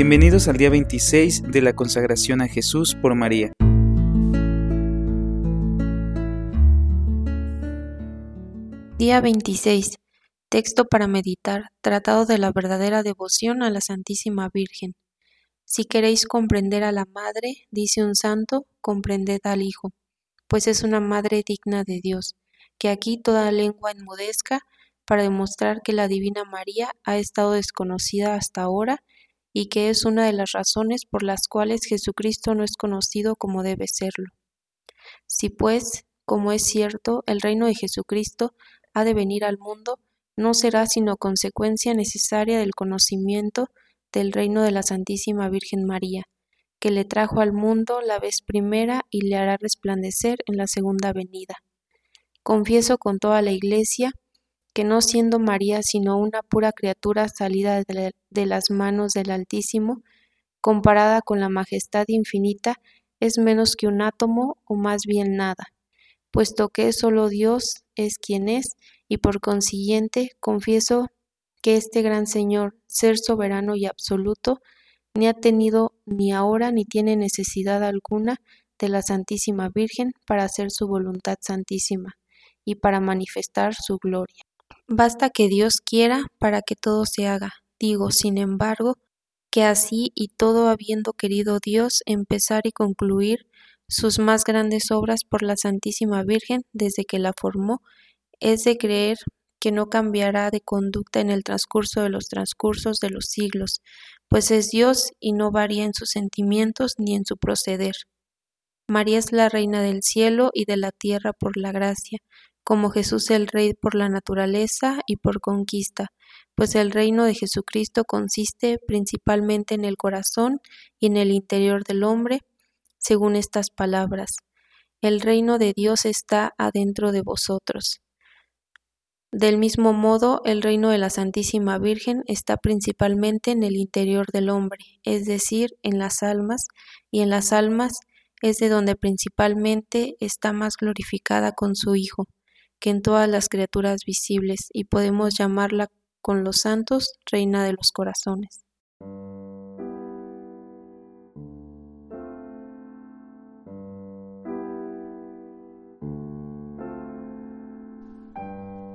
Bienvenidos al día 26 de la consagración a Jesús por María. Día 26. Texto para meditar. Tratado de la verdadera devoción a la Santísima Virgen. Si queréis comprender a la Madre, dice un santo, comprended al Hijo, pues es una Madre digna de Dios, que aquí toda lengua enmudezca para demostrar que la Divina María ha estado desconocida hasta ahora y que es una de las razones por las cuales Jesucristo no es conocido como debe serlo. Si pues, como es cierto, el reino de Jesucristo ha de venir al mundo, no será sino consecuencia necesaria del conocimiento del reino de la Santísima Virgen María, que le trajo al mundo la vez primera y le hará resplandecer en la segunda venida. Confieso con toda la Iglesia que no siendo María sino una pura criatura salida de, las manos del Altísimo, comparada con la majestad infinita, es menos que un átomo o más bien nada, puesto que solo Dios es quien es, y por consiguiente confieso que este gran Señor, ser soberano y absoluto, ni ha tenido ni ahora ni tiene necesidad alguna de la Santísima Virgen para hacer su voluntad santísima y para manifestar su gloria. Basta que Dios quiera para que todo se haga. Digo, sin embargo, que así y todo habiendo querido Dios empezar y concluir sus más grandes obras por la Santísima Virgen desde que la formó, es de creer que no cambiará de conducta en el transcurso de los transcursos de los siglos, pues es Dios y no varía en sus sentimientos ni en su proceder. María es la Reina del cielo y de la tierra por la gracia, como Jesús el Rey por la naturaleza y por conquista, pues el reino de Jesucristo consiste principalmente en el corazón y en el interior del hombre, según estas palabras. El reino de Dios está adentro de vosotros. Del mismo modo, el reino de la Santísima Virgen está principalmente en el interior del hombre, es decir, en las almas, y en las almas es de donde principalmente está más glorificada con su Hijo que en todas las criaturas visibles, y podemos llamarla con los santos Reina de los Corazones.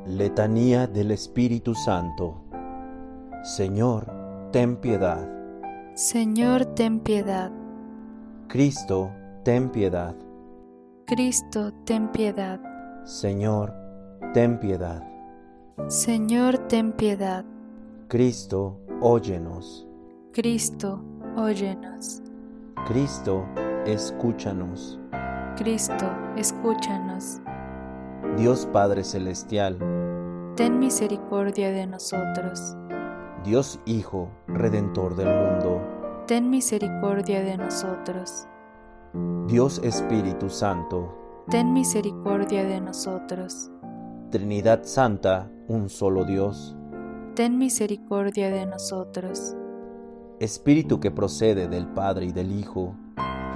Letanía del Espíritu Santo. Señor, ten piedad. Señor, ten piedad. Cristo, ten piedad. Cristo, ten piedad. Señor, ten piedad. Señor, ten piedad. Cristo, óyenos. Cristo, óyenos. Cristo, escúchanos. Cristo, escúchanos. Dios Padre Celestial, ten misericordia de nosotros. Dios Hijo, Redentor del mundo, ten misericordia de nosotros. Dios Espíritu Santo, ten misericordia de nosotros. Trinidad Santa, un solo Dios, ten misericordia de nosotros. Espíritu que procede del Padre y del Hijo,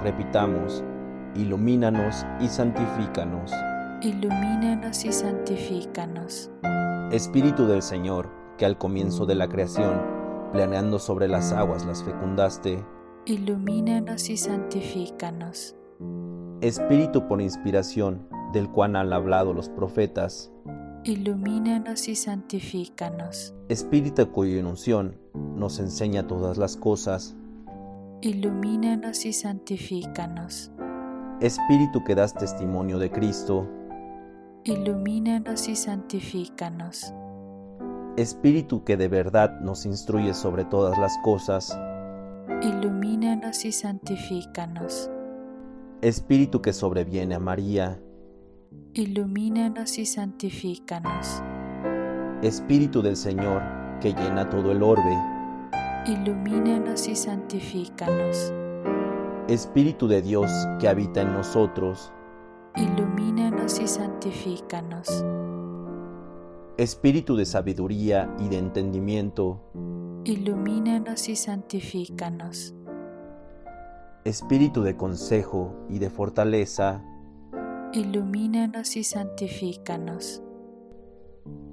repitamos, ilumínanos y santifícanos. Ilumínanos y santifícanos. Espíritu del Señor, que al comienzo de la creación, planeando sobre las aguas las fecundaste, ilumínanos y santifícanos. Espíritu por inspiración, del cual han hablado los profetas, ilumínanos y santifícanos. Espíritu cuya unción nos enseña todas las cosas, ilumínanos y santifícanos. Espíritu que das testimonio de Cristo, ilumínanos y santifícanos. Espíritu que de verdad nos instruye sobre todas las cosas, ilumínanos y santifícanos. Espíritu que sobreviene a María, ilumínanos y santifícanos. Espíritu del Señor que llena todo el orbe, ilumínanos y santifícanos. Espíritu de Dios que habita en nosotros, ilumínanos y santifícanos. Espíritu de sabiduría y de entendimiento, ilumínanos y santifícanos. Espíritu de consejo y de fortaleza, ilumínanos y santifícanos.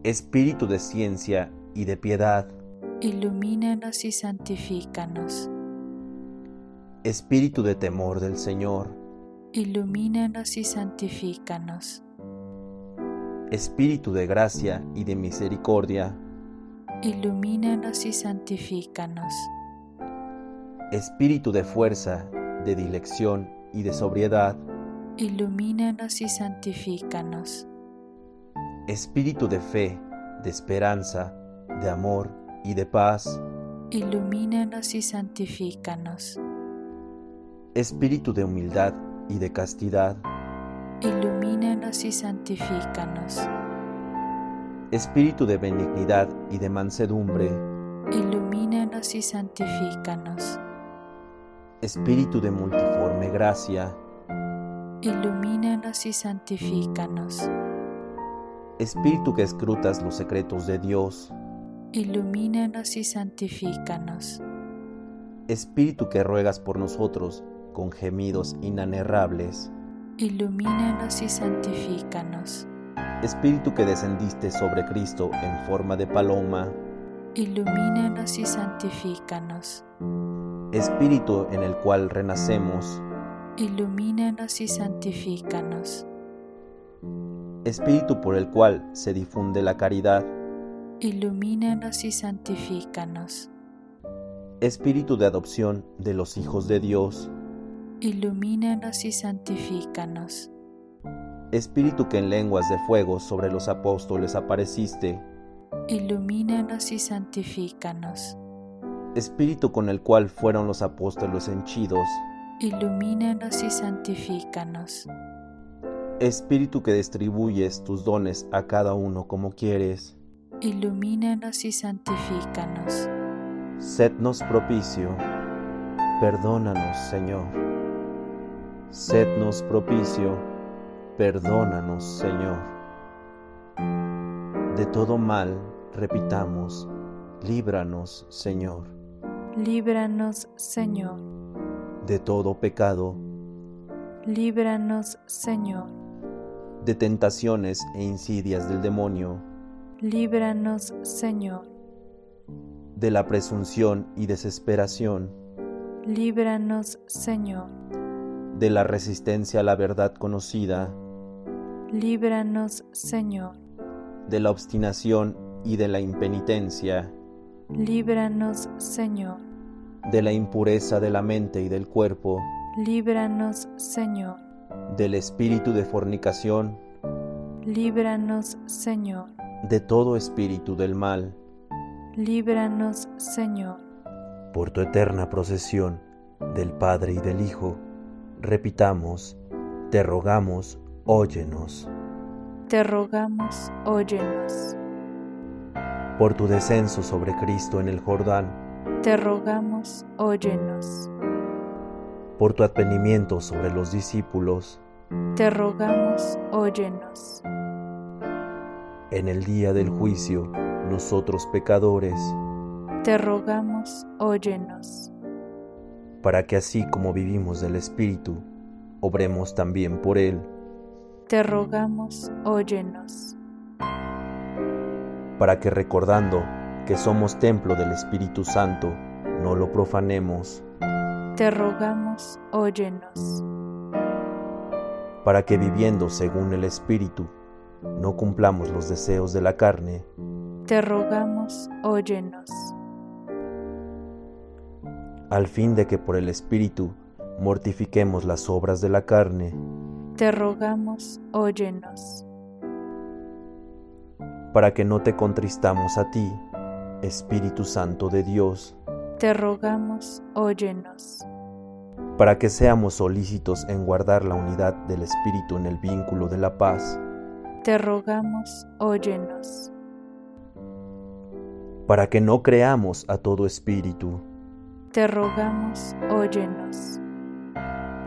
Espíritu de ciencia y de piedad, ilumínanos y santifícanos. Espíritu de temor del Señor, ilumínanos y santifícanos. Espíritu de gracia y de misericordia, ilumínanos y santifícanos. Espíritu de fuerza, de dilección y de sobriedad, ilumínanos y santifícanos. Espíritu de fe, de esperanza, de amor y de paz, ilumínanos y santifícanos. Espíritu de humildad y de castidad, ilumínanos y santifícanos. Espíritu de benignidad y de mansedumbre, ilumínanos y santifícanos. Espíritu de multiforme gracia, ilumínanos y santifícanos. Espíritu que escrutas los secretos de Dios, ilumínanos y santifícanos. Espíritu que ruegas por nosotros con gemidos inanerrables, ilumínanos y santifícanos. Espíritu que descendiste sobre Cristo en forma de paloma, ilumínanos y santifícanos. Espíritu en el cual renacemos, ilumínanos y santifícanos. Espíritu por el cual se difunde la caridad, ilumínanos y santifícanos. Espíritu de adopción de los hijos de Dios, ilumínanos y santifícanos. Espíritu que en lenguas de fuego sobre los apóstoles apareciste, ilumínanos y santifícanos. Espíritu con el cual fueron los apóstoles henchidos, ilumínanos y santifícanos. Espíritu que distribuyes tus dones a cada uno como quieres, ilumínanos y santifícanos. Sednos propicio, perdónanos, Señor. Sednos propicio, perdónanos, Señor. De todo mal, repitamos, líbranos, Señor. Líbranos, Señor. De todo pecado, líbranos, Señor. De tentaciones e insidias del demonio, líbranos, Señor. De la presunción y desesperación, líbranos, Señor. De la resistencia a la verdad conocida, líbranos, Señor. De la obstinación y de la impenitencia, líbranos, Señor. De la impureza de la mente y del cuerpo, líbranos, Señor. Del espíritu de fornicación, líbranos, Señor. De todo espíritu del mal, líbranos, Señor. Por tu eterna procesión del Padre y del Hijo, repitamos, te rogamos, óyenos. Te rogamos, óyenos. Por tu descenso sobre Cristo en el Jordán, te rogamos, óyenos. Por tu advenimiento sobre los discípulos, te rogamos, óyenos. En el día del juicio, nosotros pecadores, te rogamos, óyenos. Para que así como vivimos del Espíritu, obremos también por Él. Te rogamos, óyenos. Para que recordando que somos templo del Espíritu Santo, no lo profanemos. Te rogamos, óyenos. Para que viviendo según el Espíritu, no cumplamos los deseos de la carne. Te rogamos, óyenos. Al fin de que por el Espíritu mortifiquemos las obras de la carne. Te rogamos, óyenos. Para que no te contristamos a ti, Espíritu Santo de Dios. Te rogamos, óyenos. Para que seamos solícitos en guardar la unidad del Espíritu en el vínculo de la paz. Te rogamos, óyenos. Para que no creamos a todo espíritu. Te rogamos, óyenos.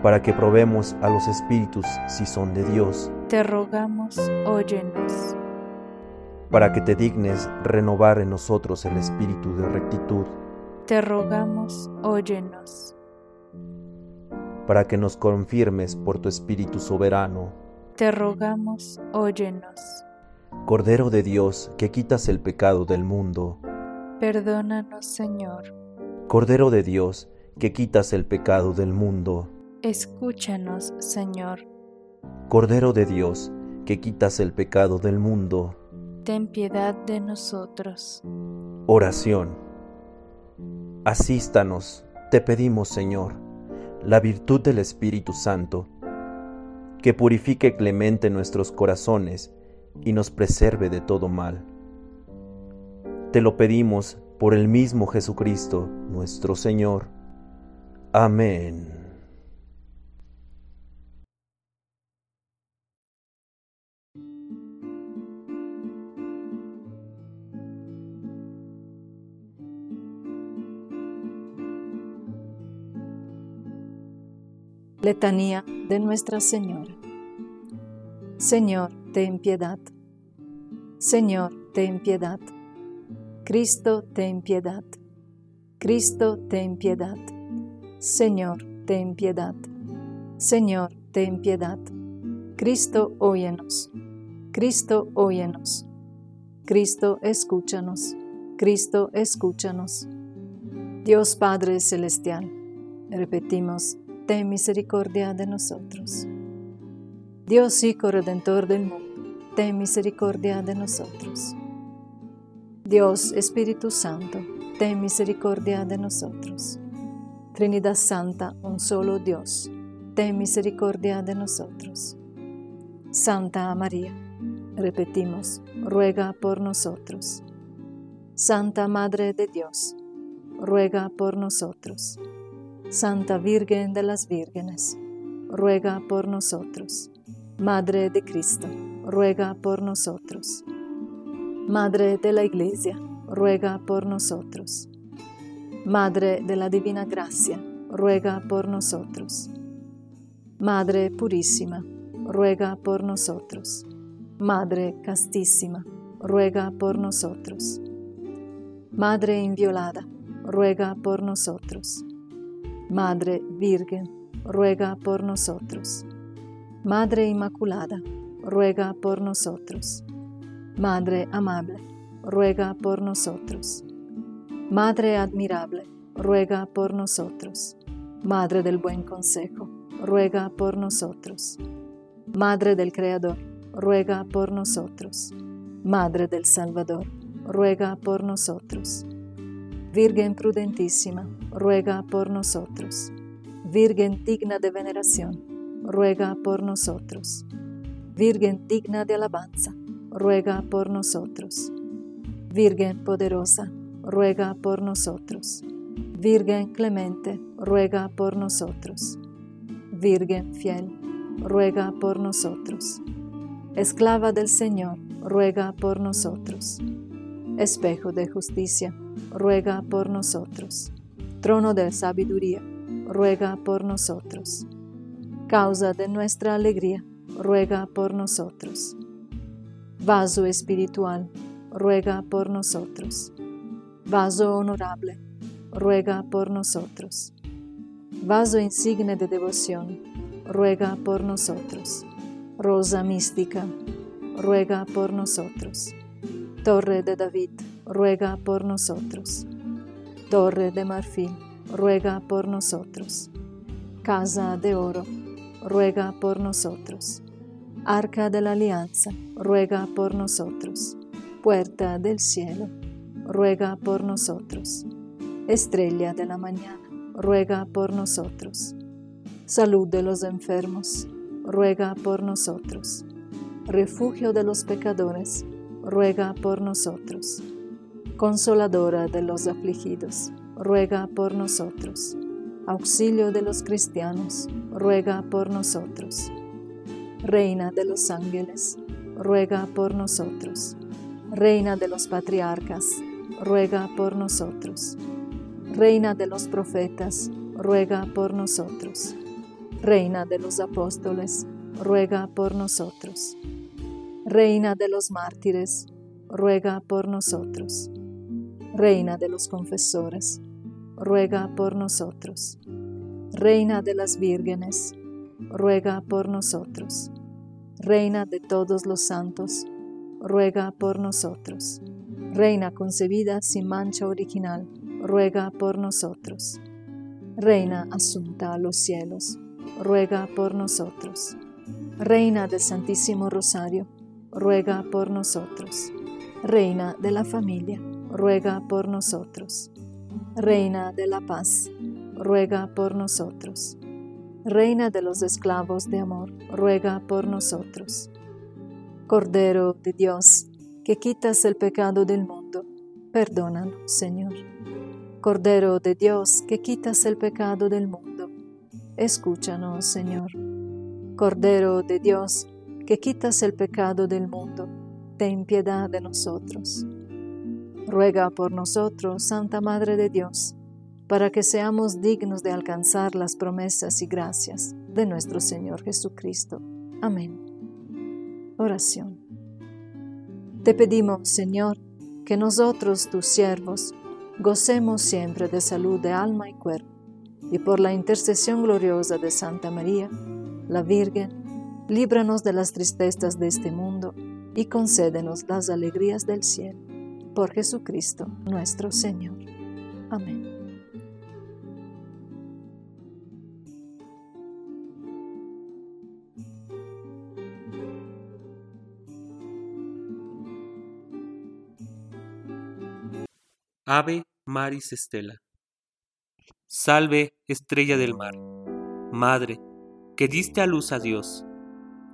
Para que probemos a los espíritus si son de Dios. Te rogamos, óyenos. Para que te dignes renovar en nosotros el espíritu de rectitud. Te rogamos, óyenos. Para que nos confirmes por tu espíritu soberano. Te rogamos, óyenos. Cordero de Dios, que quitas el pecado del mundo. Perdónanos, Señor. Cordero de Dios, que quitas el pecado del mundo. Escúchanos, Señor. Cordero de Dios, que quitas el pecado del mundo. Ten piedad de nosotros. Oración. Asístanos, te pedimos, Señor, la virtud del Espíritu Santo, que purifique clemente nuestros corazones y nos preserve de todo mal. Te lo pedimos por el mismo Jesucristo, nuestro Señor. Amén. De Nuestra Señora. Señor, ten piedad. Señor, ten piedad. Cristo, ten piedad. Cristo, ten piedad. Señor, ten piedad. Señor, ten piedad. Cristo, óyenos. Cristo, óyenos. Cristo, escúchanos. Cristo, escúchanos. Dios Padre Celestial, repetimos, ten misericordia de nosotros. Dios Hijo Redentor del mundo, ten misericordia de nosotros. Dios Espíritu Santo, ten misericordia de nosotros. Trinidad Santa, un solo Dios, ten misericordia de nosotros. Santa María, repetimos, ruega por nosotros. Santa Madre de Dios, ruega por nosotros. Santa Virgen de las Vírgenes, ruega por nosotros. Madre de Cristo, ruega por nosotros. Madre de la Iglesia, ruega por nosotros. Madre de la Divina Gracia, ruega por nosotros. Madre Purísima, ruega por nosotros. Madre Castísima, ruega por nosotros. Madre Inviolada, ruega por nosotros. Madre Virgen, ruega por nosotros. Madre Inmaculada, ruega por nosotros. Madre amable, ruega por nosotros. Madre admirable, ruega por nosotros. Madre del buen consejo, ruega por nosotros. Madre del Creador, ruega por nosotros. Madre del Salvador, ruega por nosotros. Virgen prudentísima, ruega por nosotros. Virgen digna de veneración, ruega por nosotros. Virgen digna de alabanza, ruega por nosotros. Virgen poderosa, ruega por nosotros. Virgen clemente, ruega por nosotros. Virgen fiel, ruega por nosotros. Esclava del Señor, ruega por nosotros. Espejo de justicia, ruega por nosotros. Trono de sabiduría, ruega por nosotros. Causa de nuestra alegría, ruega por nosotros vaso espiritual, ruega por nosotros. Vaso honorable, ruega por nosotros. Vaso insigne de devoción, ruega por nosotros. Rosa mística, ruega por nosotros. Torre de David, ruega por nosotros. Torre de marfil, ruega por nosotros. Casa de oro, ruega por nosotros. Arca de la Alianza, ruega por nosotros. Puerta del cielo, ruega por nosotros. Estrella de la mañana, ruega por nosotros. Salud de los enfermos, ruega por nosotros. Refugio de los pecadores, ruega por nosotros. Consoladora de los afligidos, ruega por nosotros. Auxilio de los cristianos, ruega por nosotros Reina de los ángeles, ruega por nosotros. Reina de los patriarcas, ruega por nosotros. Reina de los profetas, ruega por nosotros. Reina de los apóstoles, ruega por nosotros. Reina de los mártires, ruega por nosotros. Reina de los confesores, ruega por nosotros. Reina de las vírgenes, ruega por nosotros. Reina de todos los santos, ruega por nosotros. Reina concebida sin mancha original, ruega por nosotros. Reina asunta a los cielos, ruega por nosotros. Reina del Santísimo Rosario, ruega por nosotros. Reina de la familia, ruega por nosotros. Reina de la paz, ruega por nosotros. Reina de los esclavos de amor, ruega por nosotros. Cordero de Dios, que quitas el pecado del mundo, perdónanos, Señor. Cordero de Dios, que quitas el pecado del mundo, escúchanos, Señor. Cordero de Dios, que quitas el pecado del mundo, ten piedad de nosotros. Ruega por nosotros, Santa Madre de Dios, para que seamos dignos de alcanzar las promesas y gracias de nuestro Señor Jesucristo. Amén. Oración. Te pedimos, Señor, que nosotros, tus siervos, gocemos siempre de salud de alma y cuerpo, y por la intercesión gloriosa de Santa María, la Virgen, líbranos de las tristezas de este mundo y concédenos las alegrías del cielo. Por Jesucristo nuestro Señor. Amén. Ave Maris Estela. Salve, estrella del mar, Madre, que diste a luz a Dios,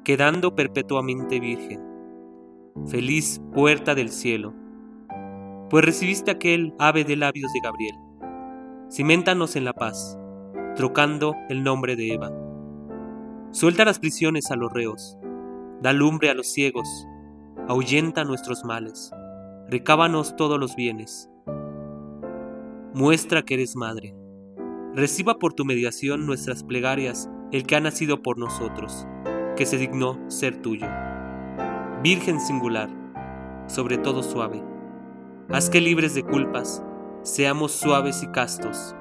quedando perpetuamente virgen. Feliz puerta del cielo, pues recibiste aquel ave de labios de Gabriel. Ciméntanos en la paz, trocando el nombre de Eva. Suelta las prisiones a los reos, da lumbre a los ciegos, ahuyenta nuestros males, recábanos todos los bienes muestra que eres madre. Reciba por tu mediación nuestras plegarias el que ha nacido por nosotros, que se dignó ser tuyo. Virgen singular, sobre todo suave, haz que libres de culpas seamos suaves y castos.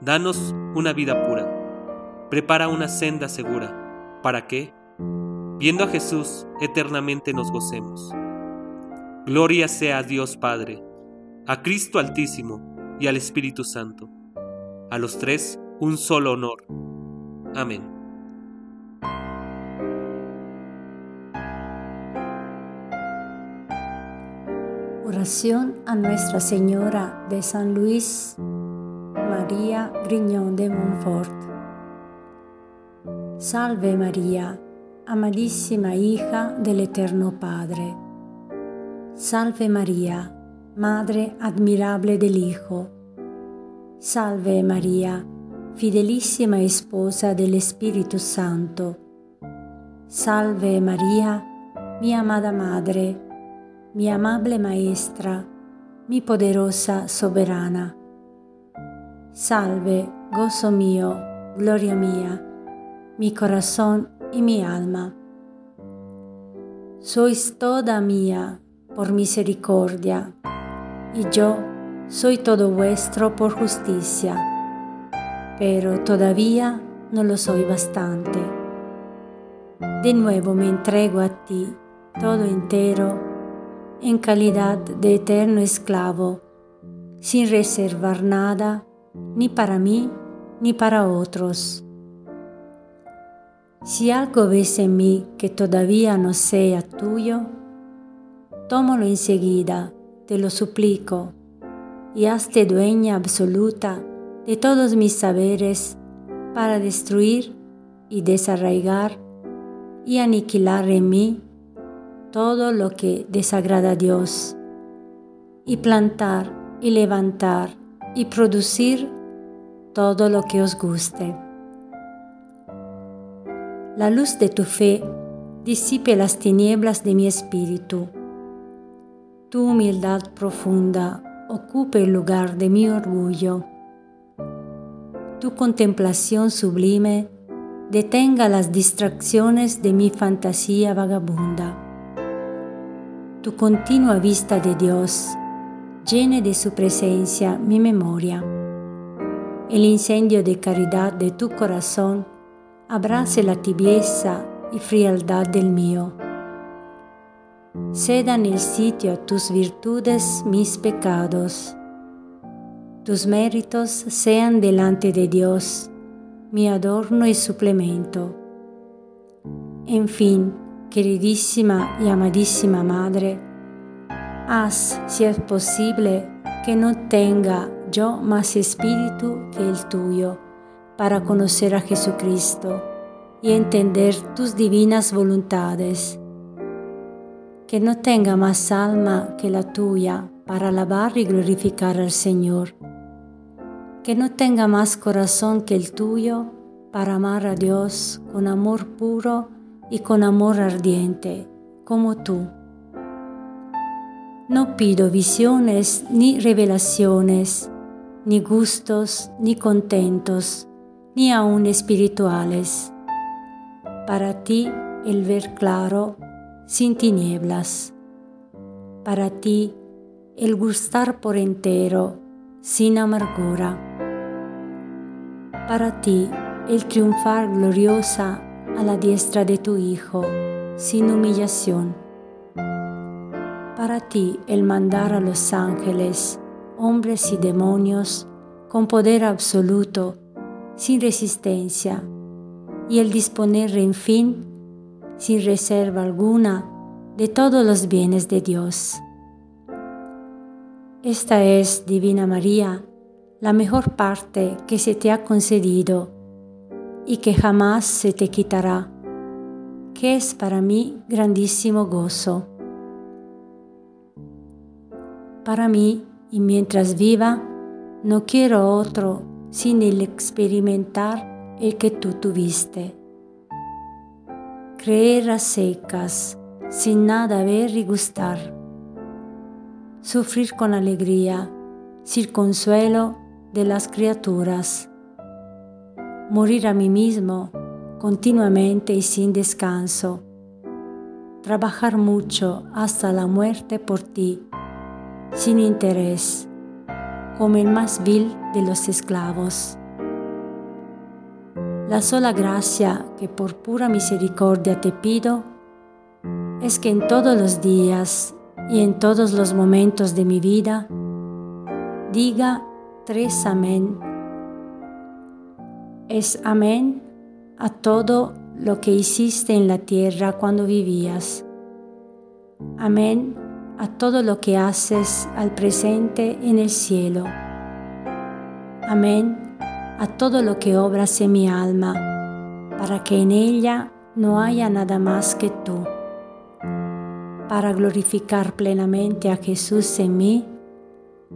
Danos una vida pura, prepara una senda segura, para que, viendo a Jesús, eternamente nos gocemos. Gloria sea a Dios Padre, a Cristo Altísimo, y al Espíritu Santo. A los tres un solo honor. Amén. Oración a Nuestra Señora de San Luis María Griñón de Montfort. Salve María, amadísima hija del Eterno Padre. Salve María Madre admirable del Hijo. Salve María, fidelísima esposa del Espíritu Santo. Salve María, mi amada Madre, mi amable Maestra, mi poderosa soberana. Salve, gozo mío, gloria mía, mi corazón y mi alma. Sois toda mía por misericordia y yo soy todo vuestro por justicia, pero todavía no lo soy bastante. De nuevo me entrego a ti, todo entero, en calidad de eterno esclavo, sin reservar nada, ni para mí, ni para otros. Si algo ves en mí que todavía no sea tuyo, tómalo enseguida te lo suplico, y hazte dueña absoluta de todos mis saberes para destruir y desarraigar y aniquilar en mí todo lo que desagrada a Dios, y plantar y levantar y producir todo lo que os guste. La luz de tu fe disipe las tinieblas de mi espíritu tu humildad profunda ocupe el lugar de mi orgullo. Tu contemplación sublime detenga las distracciones de mi fantasía vagabunda. Tu continua vista de Dios llene de su presencia mi memoria. El incendio de caridad de tu corazón abrace la tibieza y frialdad del mío cedan el sitio a tus virtudes mis pecados. tus méritos sean delante de Dios mi adorno y suplemento. En fin, queridísima y amadísima Madre, haz, si es posible, que no tenga yo más espíritu que el tuyo para conocer a Jesucristo y entender tus divinas voluntades. Que no tenga más alma que la tuya para alabar y glorificar al Señor. Que no tenga más corazón que el tuyo para amar a Dios con amor puro y con amor ardiente, como tú. No pido visiones ni revelaciones, ni gustos, ni contentos, ni aun espirituales. Para ti el ver claro sin tinieblas. Para ti el gustar por entero, sin amargura. Para ti, el triunfar gloriosa a la diestra de tu Hijo, sin humillación. Para ti, el mandar a los ángeles, hombres y demonios, con poder absoluto, sin resistencia, y el disponer, en fin, sin reserva alguna, de todos los bienes de Dios. Esta es, Divina María, la mejor parte que se te ha concedido y que jamás se te quitará, que es para mí grandísimo gozo. Para mí, y mientras viva, no quiero otro sin el experimentar el que tú tuviste. Creer a secas, sin nada ver y gustar sufrir con alegría, sin consuelo de las criaturas, morir a mí mismo continuamente y sin descanso, trabajar mucho hasta la muerte por ti, sin interés, como el más vil de los esclavos. La sola gracia que por pura misericordia te pido es que en todos los días y en todos los momentos de mi vida, diga tres amén. Es amén a todo lo que hiciste en la tierra cuando vivías. Amén a todo lo que haces al presente en el cielo. Amén a todo lo que obras en mi alma, para que en ella no haya nada más que tú para glorificar plenamente a Jesús en mí,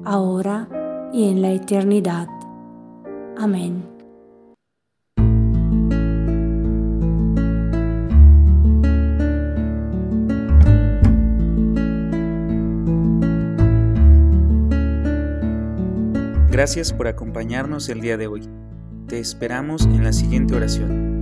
ahora y en la eternidad. Amén. Gracias por acompañarnos el día de hoy. Te esperamos en la siguiente oración.